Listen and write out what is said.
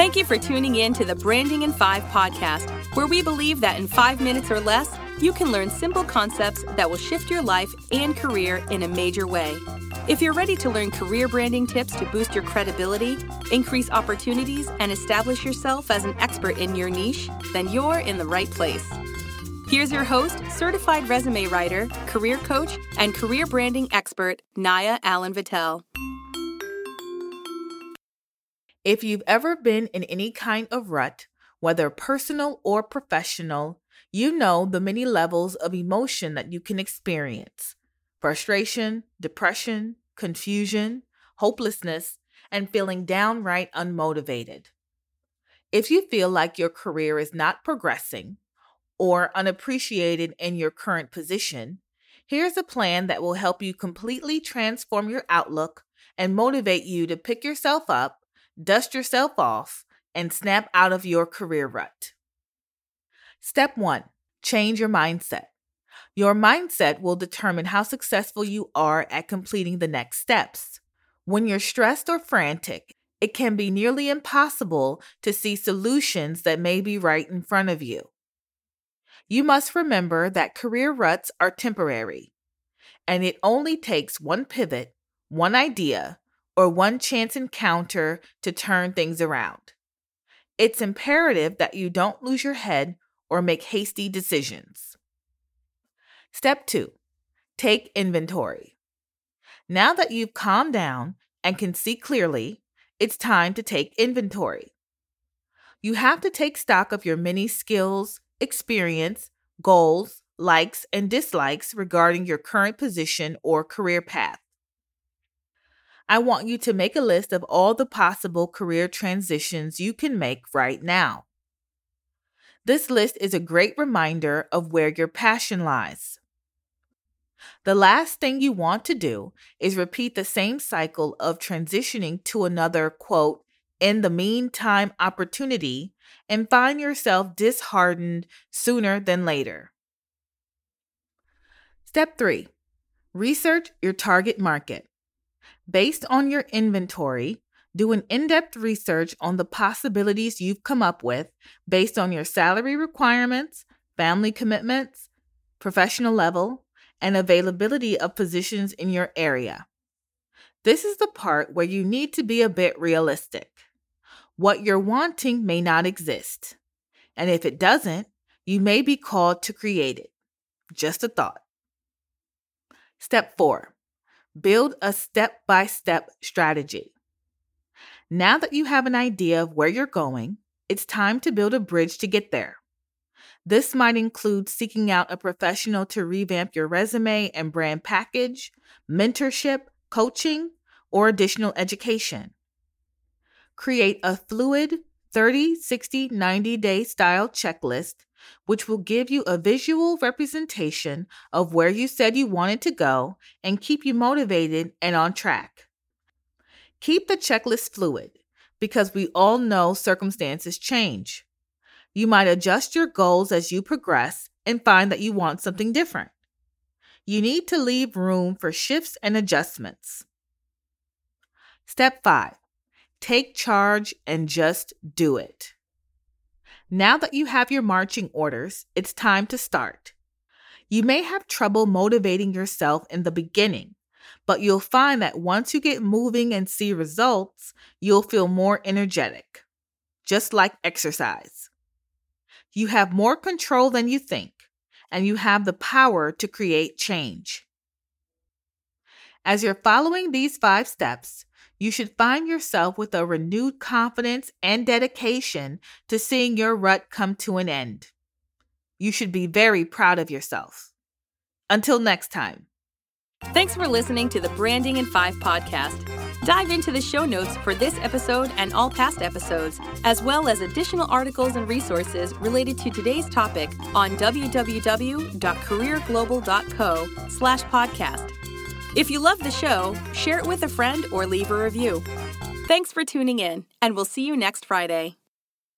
Thank you for tuning in to the Branding in Five podcast, where we believe that in five minutes or less, you can learn simple concepts that will shift your life and career in a major way. If you're ready to learn career branding tips to boost your credibility, increase opportunities, and establish yourself as an expert in your niche, then you're in the right place. Here's your host, certified resume writer, career coach, and career branding expert, Naya Allen Vittel. If you've ever been in any kind of rut, whether personal or professional, you know the many levels of emotion that you can experience frustration, depression, confusion, hopelessness, and feeling downright unmotivated. If you feel like your career is not progressing or unappreciated in your current position, here's a plan that will help you completely transform your outlook and motivate you to pick yourself up, dust yourself off, and snap out of your career rut. Step one change your mindset. Your mindset will determine how successful you are at completing the next steps. When you're stressed or frantic, it can be nearly impossible to see solutions that may be right in front of you. You must remember that career ruts are temporary, and it only takes one pivot, one idea, or one chance encounter to turn things around. It's imperative that you don't lose your head or make hasty decisions. Step two, take inventory. Now that you've calmed down and can see clearly, it's time to take inventory. You have to take stock of your many skills, experience, goals, likes, and dislikes regarding your current position or career path. I want you to make a list of all the possible career transitions you can make right now. This list is a great reminder of where your passion lies. The last thing you want to do is repeat the same cycle of transitioning to another, quote, in the meantime opportunity and find yourself disheartened sooner than later. Step three research your target market. Based on your inventory, do an in depth research on the possibilities you've come up with based on your salary requirements, family commitments, professional level, and availability of positions in your area. This is the part where you need to be a bit realistic. What you're wanting may not exist. And if it doesn't, you may be called to create it. Just a thought. Step four build a step by step strategy. Now that you have an idea of where you're going, it's time to build a bridge to get there. This might include seeking out a professional to revamp your resume and brand package, mentorship, coaching, or additional education. Create a fluid 30, 60, 90 day style checklist, which will give you a visual representation of where you said you wanted to go and keep you motivated and on track. Keep the checklist fluid because we all know circumstances change. You might adjust your goals as you progress and find that you want something different. You need to leave room for shifts and adjustments. Step 5 Take charge and just do it. Now that you have your marching orders, it's time to start. You may have trouble motivating yourself in the beginning, but you'll find that once you get moving and see results, you'll feel more energetic, just like exercise. You have more control than you think, and you have the power to create change. As you're following these five steps, you should find yourself with a renewed confidence and dedication to seeing your rut come to an end. You should be very proud of yourself. Until next time. Thanks for listening to the Branding in Five podcast. Dive into the show notes for this episode and all past episodes, as well as additional articles and resources related to today's topic on www.careerglobal.co slash podcast. If you love the show, share it with a friend or leave a review. Thanks for tuning in, and we'll see you next Friday.